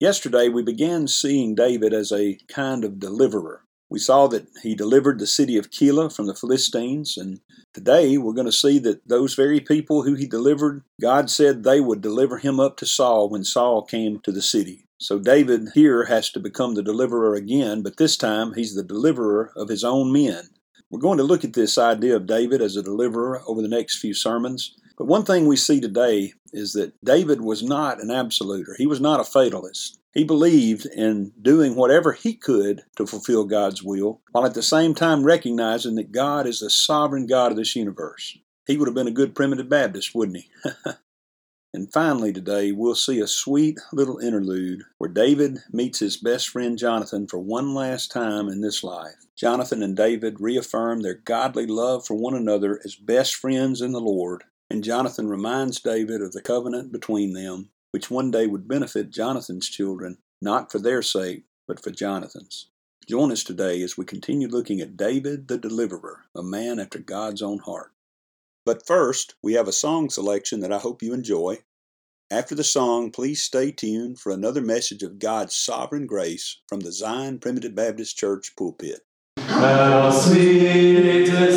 Yesterday, we began seeing David as a kind of deliverer. We saw that he delivered the city of Keilah from the Philistines, and today we're going to see that those very people who he delivered, God said they would deliver him up to Saul when Saul came to the city. So David here has to become the deliverer again, but this time he's the deliverer of his own men. We're going to look at this idea of David as a deliverer over the next few sermons. But one thing we see today is that David was not an absoluter. He was not a fatalist. He believed in doing whatever he could to fulfill God's will, while at the same time recognizing that God is the sovereign God of this universe. He would have been a good primitive Baptist, wouldn't he? and finally, today, we'll see a sweet little interlude where David meets his best friend Jonathan for one last time in this life. Jonathan and David reaffirm their godly love for one another as best friends in the Lord and Jonathan reminds David of the covenant between them, which one day would benefit Jonathan's children, not for their sake, but for Jonathan's. Join us today as we continue looking at David the Deliverer, a man after God's own heart. But first, we have a song selection that I hope you enjoy. After the song, please stay tuned for another message of God's sovereign grace from the Zion Primitive Baptist Church pulpit. How sweet to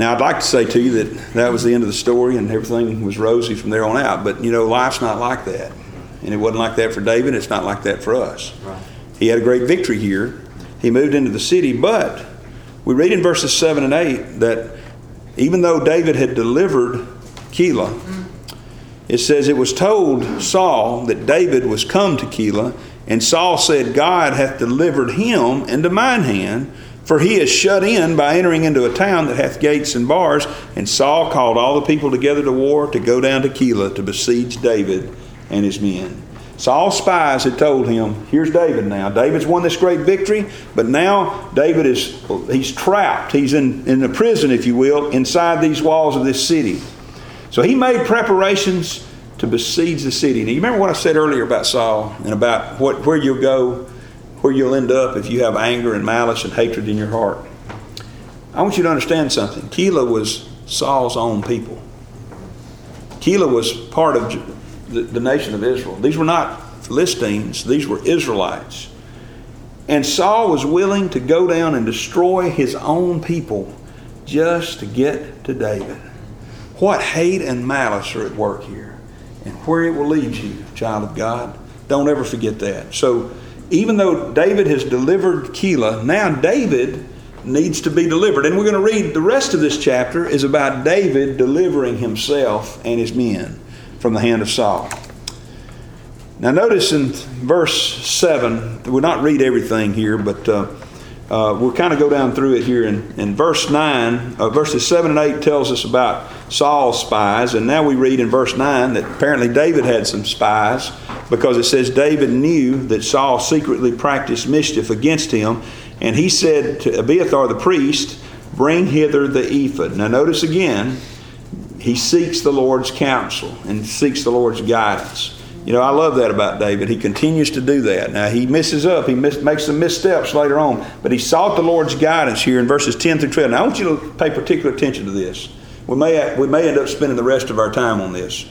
Now, I'd like to say to you that that was the end of the story and everything was rosy from there on out, but you know, life's not like that. And it wasn't like that for David, it's not like that for us. Right. He had a great victory here. He moved into the city, but we read in verses 7 and 8 that even though David had delivered Keilah, it says it was told Saul that David was come to Keilah, and Saul said, God hath delivered him into mine hand, for he is shut in by entering into a town that hath gates and bars. And Saul called all the people together to war to go down to Keilah to besiege David and his men. Saul's spies had told him, here's David now. David's won this great victory, but now David is he's trapped. He's in, in a prison, if you will, inside these walls of this city. So he made preparations to besiege the city. Now you remember what I said earlier about Saul and about what where you'll go, where you'll end up if you have anger and malice and hatred in your heart. I want you to understand something. Keilah was Saul's own people. Keilah was part of the, the nation of Israel. These were not Philistines, these were Israelites. And Saul was willing to go down and destroy his own people just to get to David. What hate and malice are at work here, and where it will lead you, child of God. Don't ever forget that. So, even though David has delivered Keilah, now David needs to be delivered. And we're going to read the rest of this chapter is about David delivering himself and his men from the hand of Saul. Now, notice in verse 7, we'll not read everything here, but uh, uh, we'll kind of go down through it here. In, in verse 9, uh, verses 7 and 8 tells us about Saul's spies, and now we read in verse 9 that apparently David had some spies because it says David knew that Saul secretly practiced mischief against him, and he said to Abiathar the priest, Bring hither the ephod. Now, notice again, he seeks the Lord's counsel and seeks the Lord's guidance. You know, I love that about David. He continues to do that. Now, he misses up, he makes some missteps later on, but he sought the Lord's guidance here in verses 10 through 12. Now, I want you to pay particular attention to this. We may, we may end up spending the rest of our time on this.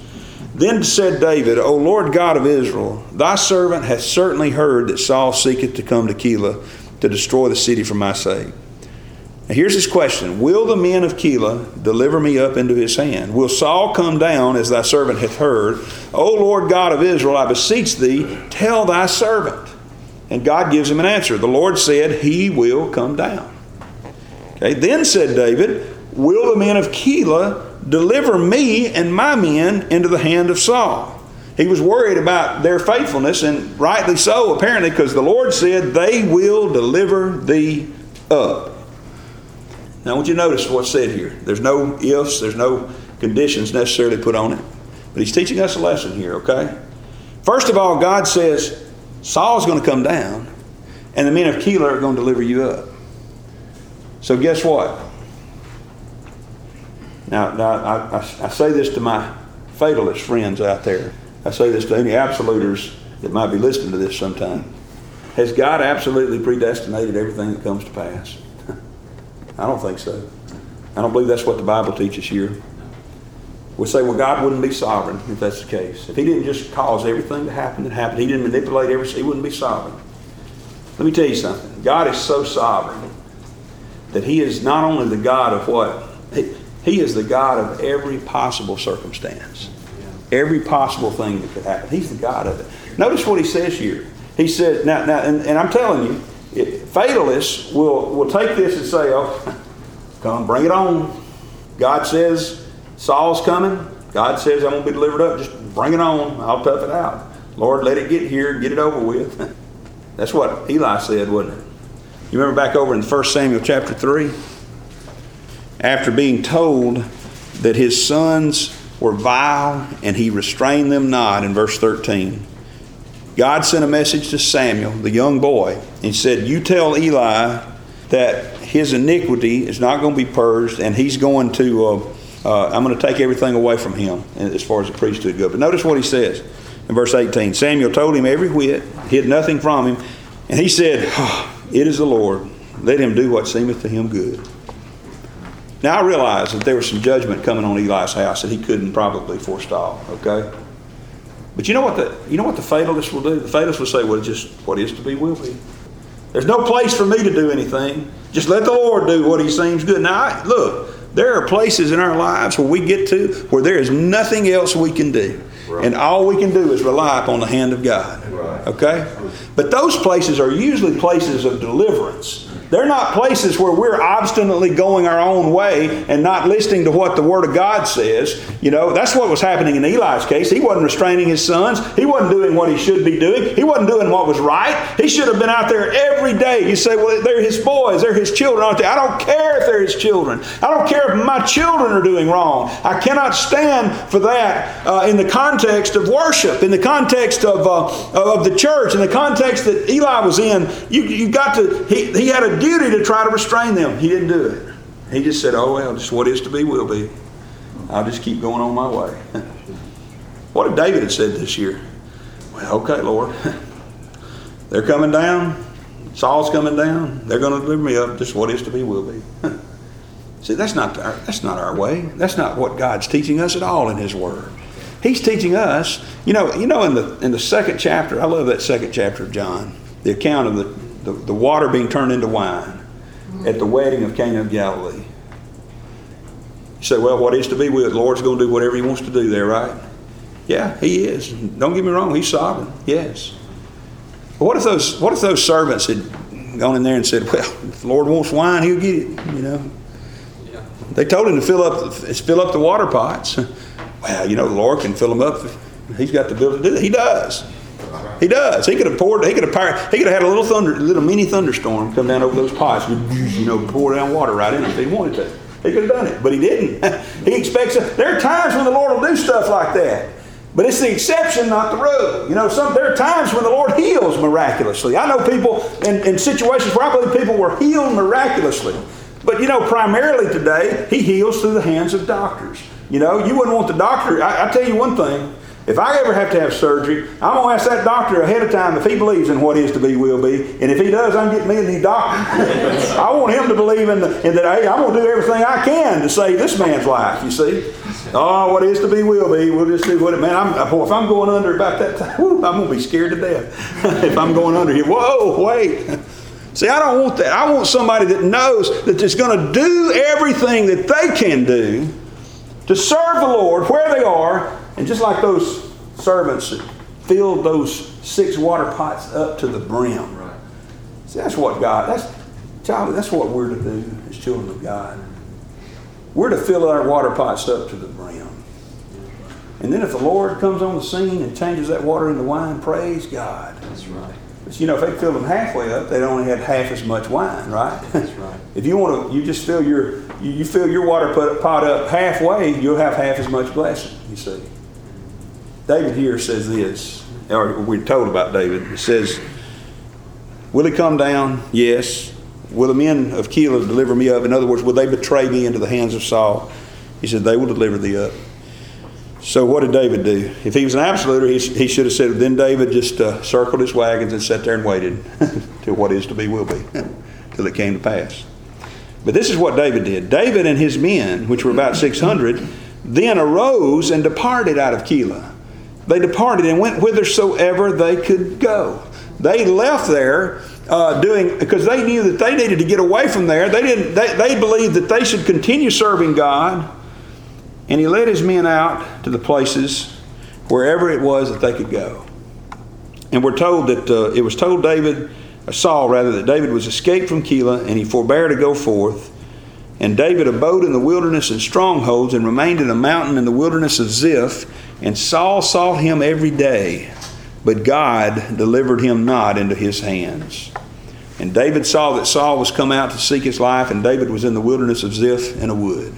Then said David, O Lord God of Israel, thy servant hath certainly heard that Saul seeketh to come to Keilah to destroy the city for my sake. Now here's his question Will the men of Keilah deliver me up into his hand? Will Saul come down as thy servant hath heard? O Lord God of Israel, I beseech thee, tell thy servant. And God gives him an answer. The Lord said, He will come down. Okay, then said David, Will the men of Keilah deliver me and my men into the hand of Saul? He was worried about their faithfulness, and rightly so, apparently, because the Lord said, They will deliver thee up. Now, I want you to notice what's said here. There's no ifs, there's no conditions necessarily put on it. But he's teaching us a lesson here, okay? First of all, God says Saul's going to come down, and the men of Keilah are going to deliver you up. So, guess what? Now, now I, I, I say this to my fatalist friends out there. I say this to any absoluters that might be listening to this sometime. Has God absolutely predestinated everything that comes to pass? I don't think so. I don't believe that's what the Bible teaches here. We say, well, God wouldn't be sovereign if that's the case. If He didn't just cause everything to happen that happened, He didn't manipulate everything, He wouldn't be sovereign. Let me tell you something. God is so sovereign that He is not only the God of what? He, is the God of every possible circumstance, every possible thing that could happen. He's the God of it. Notice what He says here. He said, now, now and, and I'm telling you, it, fatalists will, will take this and say, oh, come, bring it on. God says Saul's coming. God says I'm going to be delivered up. Just bring it on. I'll tough it out. Lord, let it get here and get it over with. That's what Eli said, wasn't it? You remember back over in 1 Samuel chapter 3? After being told that his sons were vile and he restrained them not in verse 13. God sent a message to Samuel, the young boy, and said, You tell Eli that his iniquity is not going to be purged, and he's going to, uh, uh, I'm going to take everything away from him as far as the priesthood goes. But notice what he says in verse 18 Samuel told him every whit, hid nothing from him, and he said, oh, It is the Lord. Let him do what seemeth to him good. Now I realize that there was some judgment coming on Eli's house that he couldn't probably forestall, okay? But you know what the you know what the fatalist will do? The fatalist will say, "Well, just what is to be will be." There's no place for me to do anything. Just let the Lord do what He seems good. Now, I, look, there are places in our lives where we get to where there is nothing else we can do. Right. And all we can do is rely upon the hand of God. Right. Okay? But those places are usually places of deliverance. They're not places where we're obstinately going our own way and not listening to what the Word of God says. You know, that's what was happening in Eli's case. He wasn't restraining his sons. He wasn't doing what he should be doing. He wasn't doing what was right. He should have been out there every day. You say, well, they're his boys. They're his children, aren't they? I don't care if they're his children. I don't care if my children are doing wrong. I cannot stand for that uh, in the context of worship, in the context of, uh, of the church, in the context that Eli was in. You, you got to, he, he had a duty to try to restrain them. He didn't do it. He just said, oh, well, just what is to be will be. I'll just keep going on my way. what if David had said this year? Well, okay, Lord. They're coming down. Saul's coming down. They're going to deliver me up. Just what is to be will be. See, that's not our, that's not our way. That's not what God's teaching us at all in His Word. He's teaching us. You know, you know, in the in the second chapter, I love that second chapter of John, the account of the the, the water being turned into wine at the wedding of Cana of Galilee. You say, well, what is to be with? The Lord's going to do whatever He wants to do there, right? Yeah, He is. Don't get me wrong, He's sovereign. Yes. But what if those What if those servants had gone in there and said, well, if the Lord wants wine, He'll get it. You know. Yeah. They told him to fill up fill up the water pots. Well, you know, the Lord can fill them up. He's got the ability to do it. He does. He does. He could have poured. He could have He could have had a little thunder, little mini thunderstorm come down over those pots. You know, pour down water right in them if he wanted to. He could have done it, but he didn't. he expects. There are times when the Lord will do stuff like that. But it's the exception, not the rule. You know, some there are times when the Lord heals miraculously. I know people in, in situations where I believe people were healed miraculously. But you know, primarily today, He heals through the hands of doctors. You know, you wouldn't want the doctor. I, I tell you one thing: if I ever have to have surgery, I'm going to ask that doctor ahead of time if he believes in what is to be will be. And if he does, I'm getting me a new doctor. I want him to believe in, the, in that, hey, I'm going to do everything I can to save this man's life, you see. Oh, what is to be will be. We'll just do what it, man, I'm, boy, if I'm going under about that time, whew, I'm going to be scared to death if I'm going under here. Whoa, wait. See, I don't want that. I want somebody that knows that is going to do everything that they can do to serve the Lord where they are and just like those servants that filled those six water pots up to the brim. Right. See, that's what God, that's, child, that's what we're to do as children of God. We're to fill our water pots up to the brim. And then if the Lord comes on the scene and changes that water into wine, praise God. That's right. But you know, if they filled them halfway up, they'd only had half as much wine, right? That's right. if you want to, you just fill your you, you fill your water pot up halfway, you'll have half as much blessing. You see. David here says this, or we're told about David. It says, Will he come down? Yes. Will the men of Keilah deliver me up? In other words, will they betray me into the hands of Saul? He said, They will deliver thee up. So what did David do? If he was an absoluter, he, he should have said, then David just uh, circled his wagons and sat there and waited till what is to be will be, till it came to pass. But this is what David did. David and his men, which were about 600, then arose and departed out of Keilah they departed and went whithersoever they could go. They left there uh, doing because they knew that they needed to get away from there. They didn't. They, they believed that they should continue serving God, and He led His men out to the places wherever it was that they could go. And we're told that uh, it was told David, uh, Saul rather, that David was escaped from Keilah, and he forbore to go forth. And David abode in the wilderness and strongholds, and remained in a mountain in the wilderness of Ziph. And Saul sought him every day, but God delivered him not into his hands. And David saw that Saul was come out to seek his life, and David was in the wilderness of Ziph in a wood.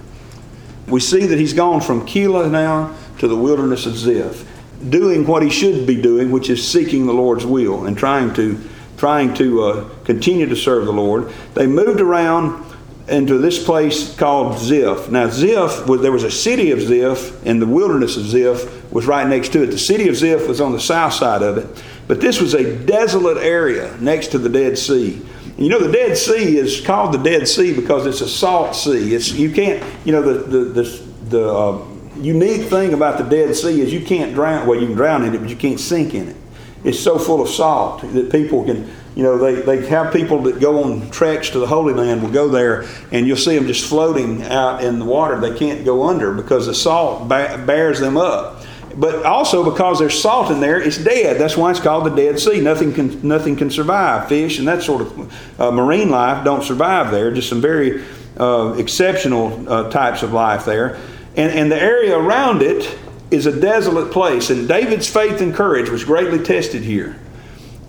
We see that he's gone from Keilah now to the wilderness of Ziph, doing what he should be doing, which is seeking the Lord's will and trying to trying to uh, continue to serve the Lord. They moved around into this place called Ziph. Now, Ziph, was, there was a city of Ziph, and the wilderness of Ziph was right next to it. The city of Ziph was on the south side of it, but this was a desolate area next to the Dead Sea. You know, the Dead Sea is called the Dead Sea because it's a salt sea. It's you can't, you know, the the the, the uh, unique thing about the Dead Sea is you can't drown. Well, you can drown in it, but you can't sink in it. it's so full of salt that people can, you know, they, they have people that go on treks to the Holy Land will go there and you'll see them just floating out in the water. They can't go under because the salt bears them up. But also because there's salt in there, it's dead. That's why it's called the Dead Sea. Nothing can nothing can survive. Fish and that sort of uh, marine life don't survive there. Just some very uh, exceptional uh, types of life there. And, and the area around it is a desolate place. And David's faith and courage was greatly tested here.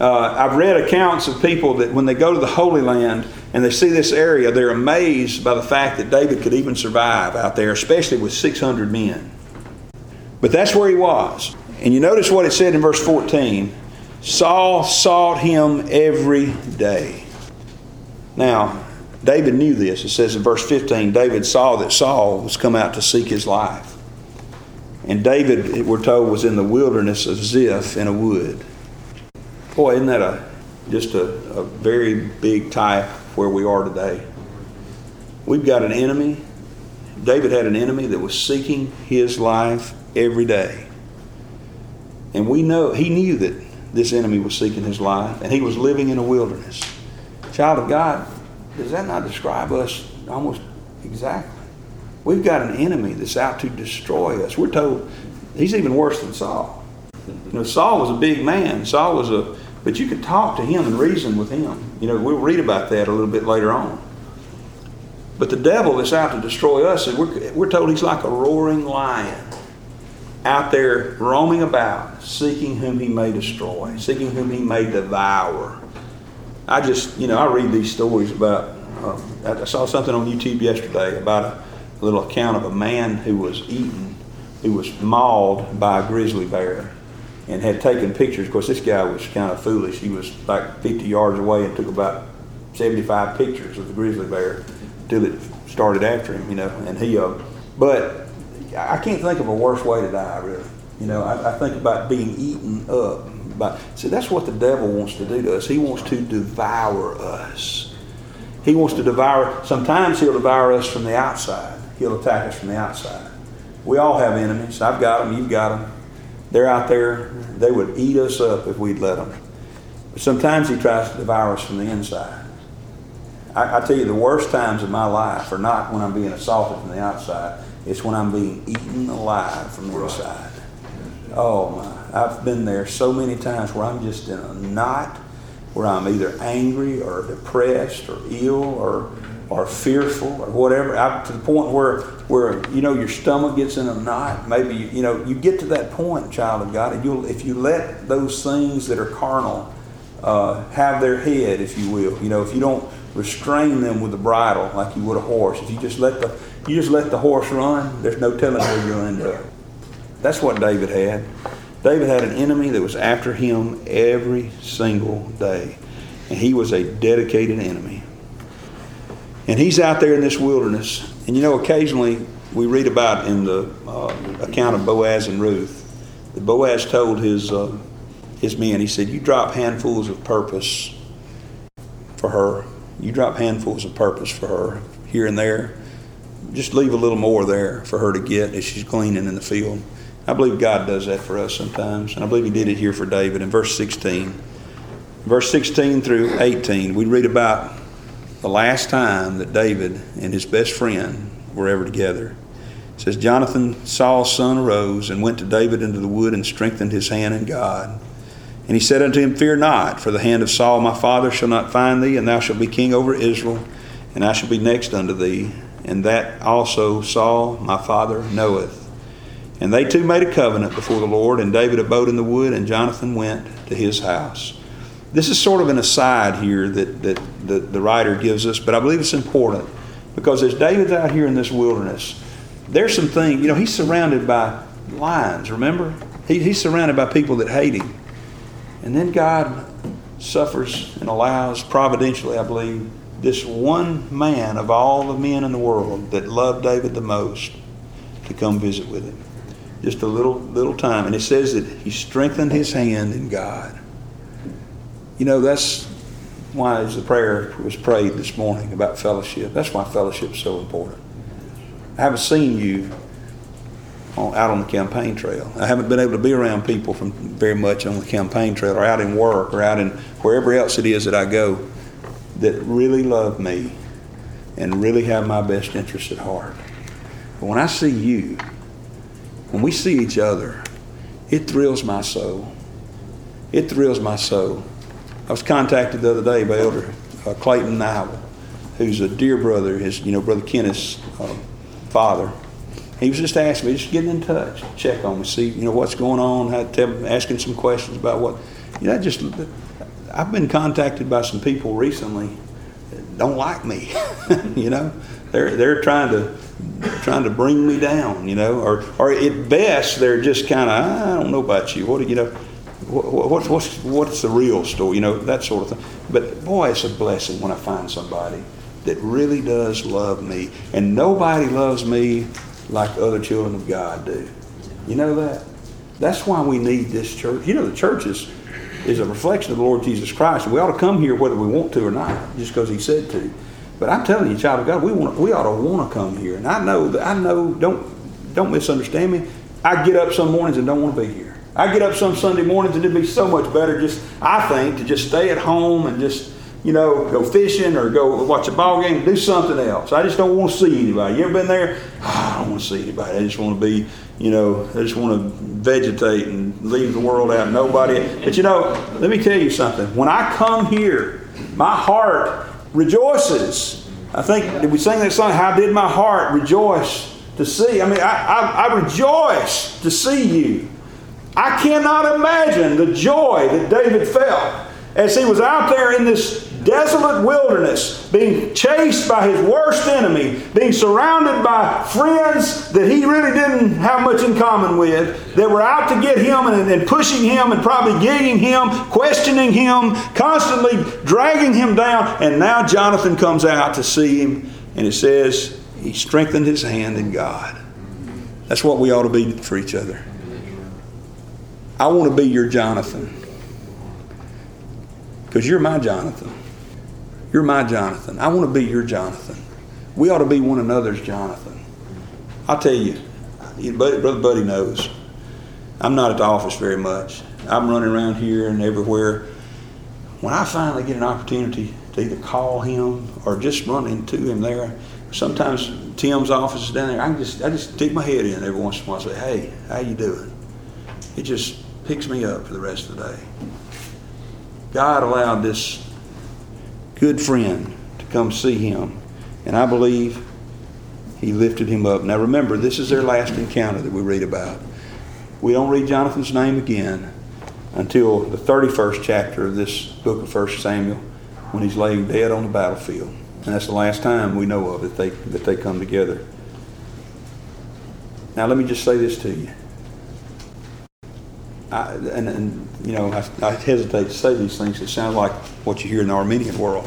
Uh, I've read accounts of people that when they go to the Holy Land and they see this area, they're amazed by the fact that David could even survive out there, especially with 600 men. But that's where he was. And you notice what it said in verse 14 Saul sought him every day. Now, David knew this. It says in verse 15 David saw that Saul was come out to seek his life. And David, we're told, was in the wilderness of Ziph in a wood. Boy, isn't that a just a, a very big tie where we are today? We've got an enemy. David had an enemy that was seeking his life every day. And we know he knew that this enemy was seeking his life, and he was living in a wilderness. Child of God, does that not describe us almost exactly? We've got an enemy that's out to destroy us. We're told he's even worse than Saul. You know, Saul was a big man. Saul was a, but you could talk to him and reason with him. You know, we'll read about that a little bit later on. But the devil that's out to destroy us, we're, we're told he's like a roaring lion out there roaming about, seeking whom he may destroy, seeking whom he may devour. I just, you know, I read these stories about, uh, I saw something on YouTube yesterday about a, a little account of a man who was eaten, who was mauled by a grizzly bear and had taken pictures. Of course, this guy was kind of foolish. He was like 50 yards away and took about 75 pictures of the grizzly bear until it started after him, you know. And he, uh, but I can't think of a worse way to die, really. You know, I, I think about being eaten up. By, see, that's what the devil wants to do to us. He wants to devour us. He wants to devour, sometimes he'll devour us from the outside. He'll attack us from the outside. We all have enemies. I've got them, you've got them. They're out there. They would eat us up if we'd let them. But sometimes he tries to devour us from the inside. I, I tell you, the worst times of my life are not when I'm being assaulted from the outside it's when I'm being eaten alive from the inside. Oh my! I've been there so many times where I'm just in a knot, where I'm either angry or depressed or ill or or fearful or whatever. Up to the point where where you know your stomach gets in a knot. Maybe you, you know you get to that point, child of God, and you'll if you let those things that are carnal uh, have their head, if you will. You know, if you don't restrain them with a bridle like you would a horse, if you just let the you just let the horse run, there's no telling where you'll end up. That's what David had. David had an enemy that was after him every single day. And he was a dedicated enemy. And he's out there in this wilderness. And you know, occasionally we read about in the uh, account of Boaz and Ruth that Boaz told his, uh, his men, he said, You drop handfuls of purpose for her. You drop handfuls of purpose for her here and there just leave a little more there for her to get as she's gleaning in the field. I believe God does that for us sometimes, and I believe He did it here for David in verse 16. Verse 16 through 18, we read about the last time that David and his best friend were ever together. It says, Jonathan, Saul's son, arose and went to David into the wood and strengthened his hand in God. And he said unto him, Fear not, for the hand of Saul my father shall not find thee, and thou shalt be king over Israel, and I shall be next unto thee and that also Saul my father knoweth. And they two made a covenant before the Lord, and David abode in the wood, and Jonathan went to his house. This is sort of an aside here that, that the, the writer gives us, but I believe it's important because as David's out here in this wilderness, there's some things, you know, he's surrounded by lions, remember? He, he's surrounded by people that hate him. And then God suffers and allows, providentially, I believe, this one man of all the men in the world that loved David the most to come visit with him. Just a little little time. And it says that he strengthened his hand in God. You know, that's why the prayer was prayed this morning about fellowship. That's why fellowship is so important. I haven't seen you on, out on the campaign trail. I haven't been able to be around people from very much on the campaign trail or out in work or out in wherever else it is that I go that really love me and really have my best interest at heart. But when I see you, when we see each other, it thrills my soul. It thrills my soul. I was contacted the other day by Elder uh, Clayton Nowell, who's a dear brother, his you know brother Kenneth's uh, father. He was just asking me, just getting in touch, check on me, see you know what's going on, how, tell, asking some questions about what you know. Just I've been contacted by some people recently that don't like me. you know, they're they're trying to trying to bring me down. You know, or or at best they're just kind of I don't know about you. What do you know? What's what's what's the real story? You know that sort of thing. But boy, it's a blessing when I find somebody that really does love me, and nobody loves me like other children of God do. You know that? That's why we need this church. You know, the church is is a reflection of the Lord Jesus Christ. And we ought to come here whether we want to or not, just because He said to. But I'm telling you, child of God, we want we ought to want to come here. And I know that I know. Don't don't misunderstand me. I get up some mornings and don't want to be here. I get up some Sunday mornings and it'd be so much better just I think to just stay at home and just you know go fishing or go watch a ball game, do something else. I just don't want to see anybody. You ever been there? Oh, I don't want to see anybody. I just want to be you know, I just want to vegetate and leave the world out. Nobody. But you know, let me tell you something. When I come here, my heart rejoices. I think did we sing that song? How did my heart rejoice to see? I mean, I, I, I rejoice to see you. I cannot imagine the joy that David felt as he was out there in this desolate wilderness, being chased by his worst enemy, being surrounded by friends that he really didn't have much in common with, that were out to get him and, and pushing him and probably gigging him, questioning him, constantly dragging him down. And now Jonathan comes out to see him, and it says he strengthened his hand in God. That's what we ought to be for each other. I want to be your Jonathan because you're my Jonathan. You're my Jonathan. I want to be your Jonathan. We ought to be one another's Jonathan. I'll tell you, Brother Buddy knows. I'm not at the office very much. I'm running around here and everywhere. When I finally get an opportunity to either call him or just run into him there, sometimes Tim's office is down there. I can just I just stick my head in every once in a while and say, "Hey, how you doing?" It just picks me up for the rest of the day. God allowed this good friend to come see him. And I believe he lifted him up. Now remember, this is their last encounter that we read about. We don't read Jonathan's name again until the 31st chapter of this book of 1 Samuel when he's laying dead on the battlefield. And that's the last time we know of that they, that they come together. Now, let me just say this to you. I, and, and, you know, I, I, hesitate to say these things. It sounds like what you hear in the Arminian world.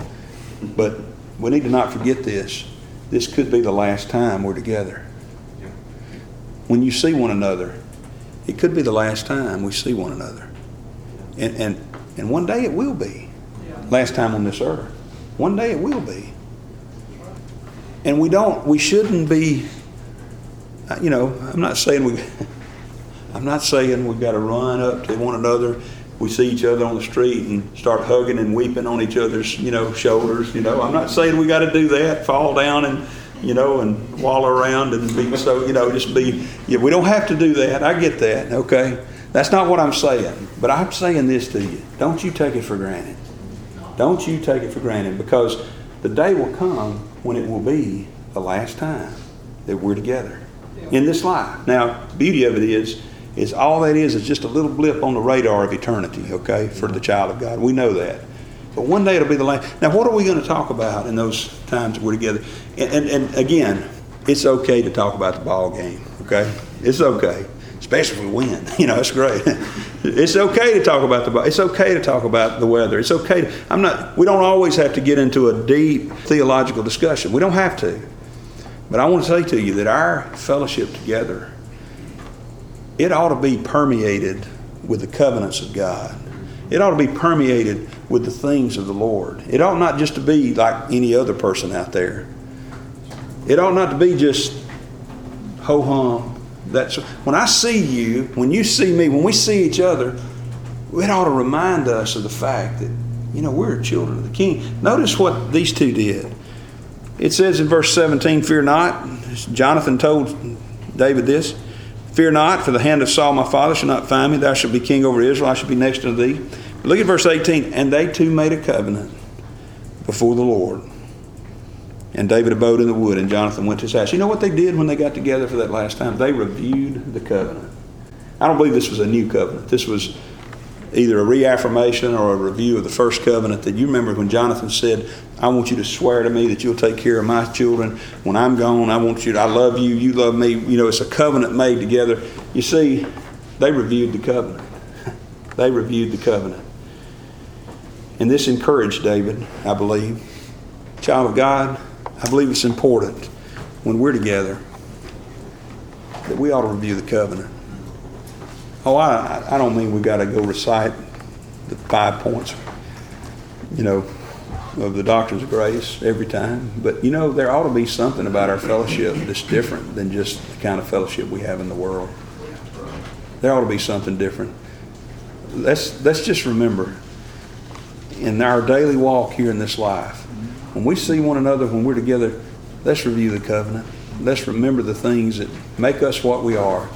But we need to not forget this. This could be the last time we're together. When you see one another, it could be the last time we see one another. And, and, and one day it will be. Last time on this earth. One day it will be. And we don't, we shouldn't be, you know, I'm not saying we. I'm not saying we've got to run up to one another. We see each other on the street and start hugging and weeping on each other's, you know, shoulders. You know, I'm not saying we got to do that, fall down and, you know, and wallow around and be so, you know, just be. Yeah, we don't have to do that. I get that. Okay, that's not what I'm saying. But I'm saying this to you: Don't you take it for granted. Don't you take it for granted because the day will come when it will be the last time that we're together in this life. Now, the beauty of it is is all that is is just a little blip on the radar of eternity, okay, for the child of God. We know that. But one day it'll be the last. Now, what are we going to talk about in those times we're together? And, and, and again, it's okay to talk about the ball game, okay? It's okay, especially if we win. You know, it's great. it's okay to talk about the ball. It's okay to talk about the weather. It's okay. To, I'm not. We don't always have to get into a deep theological discussion. We don't have to. But I want to say to you that our fellowship together it ought to be permeated with the covenants of God. It ought to be permeated with the things of the Lord. It ought not just to be like any other person out there. It ought not to be just ho hum, That's when I see you, when you see me, when we see each other, it ought to remind us of the fact that you know we're children of the King. Notice what these two did. It says in verse 17, "Fear not." Jonathan told David this. Fear not, for the hand of Saul my father shall not find me. Thou shalt be king over Israel. I shall be next to thee. But look at verse 18. And they two made a covenant before the Lord. And David abode in the wood, and Jonathan went to his house. You know what they did when they got together for that last time? They reviewed the covenant. I don't believe this was a new covenant. This was either a reaffirmation or a review of the first covenant that you remember when Jonathan said, I want you to swear to me that you'll take care of my children. When I'm gone, I want you to, I love you, you love me. You know, it's a covenant made together. You see, they reviewed the covenant. they reviewed the covenant. And this encouraged David, I believe. Child of God, I believe it's important when we're together that we ought to review the covenant. Oh, I, I don't mean we got to go recite the five points, you know, of the doctrines of grace every time. But, you know, there ought to be something about our fellowship that's different than just the kind of fellowship we have in the world. There ought to be something different. Let's, let's just remember in our daily walk here in this life, when we see one another, when we're together, let's review the covenant. Let's remember the things that make us what we are.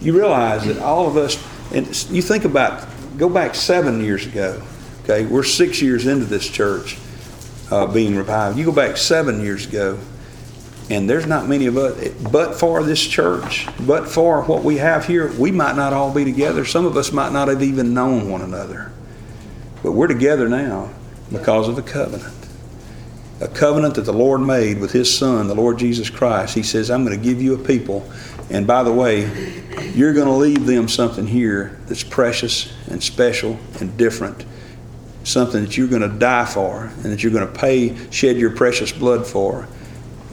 You realize that all of us, and you think about, go back seven years ago. Okay, we're six years into this church uh, being revived. You go back seven years ago, and there's not many of us, but for this church, but for what we have here, we might not all be together. Some of us might not have even known one another. But we're together now because of a covenant a covenant that the Lord made with His Son, the Lord Jesus Christ. He says, I'm going to give you a people. And by the way, you're going to leave them something here that's precious and special and different. Something that you're going to die for and that you're going to pay, shed your precious blood for.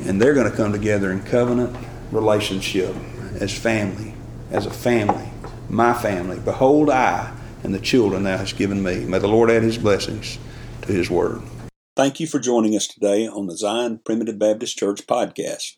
And they're going to come together in covenant relationship as family, as a family, my family. Behold, I and the children thou hast given me. May the Lord add his blessings to his word. Thank you for joining us today on the Zion Primitive Baptist Church podcast.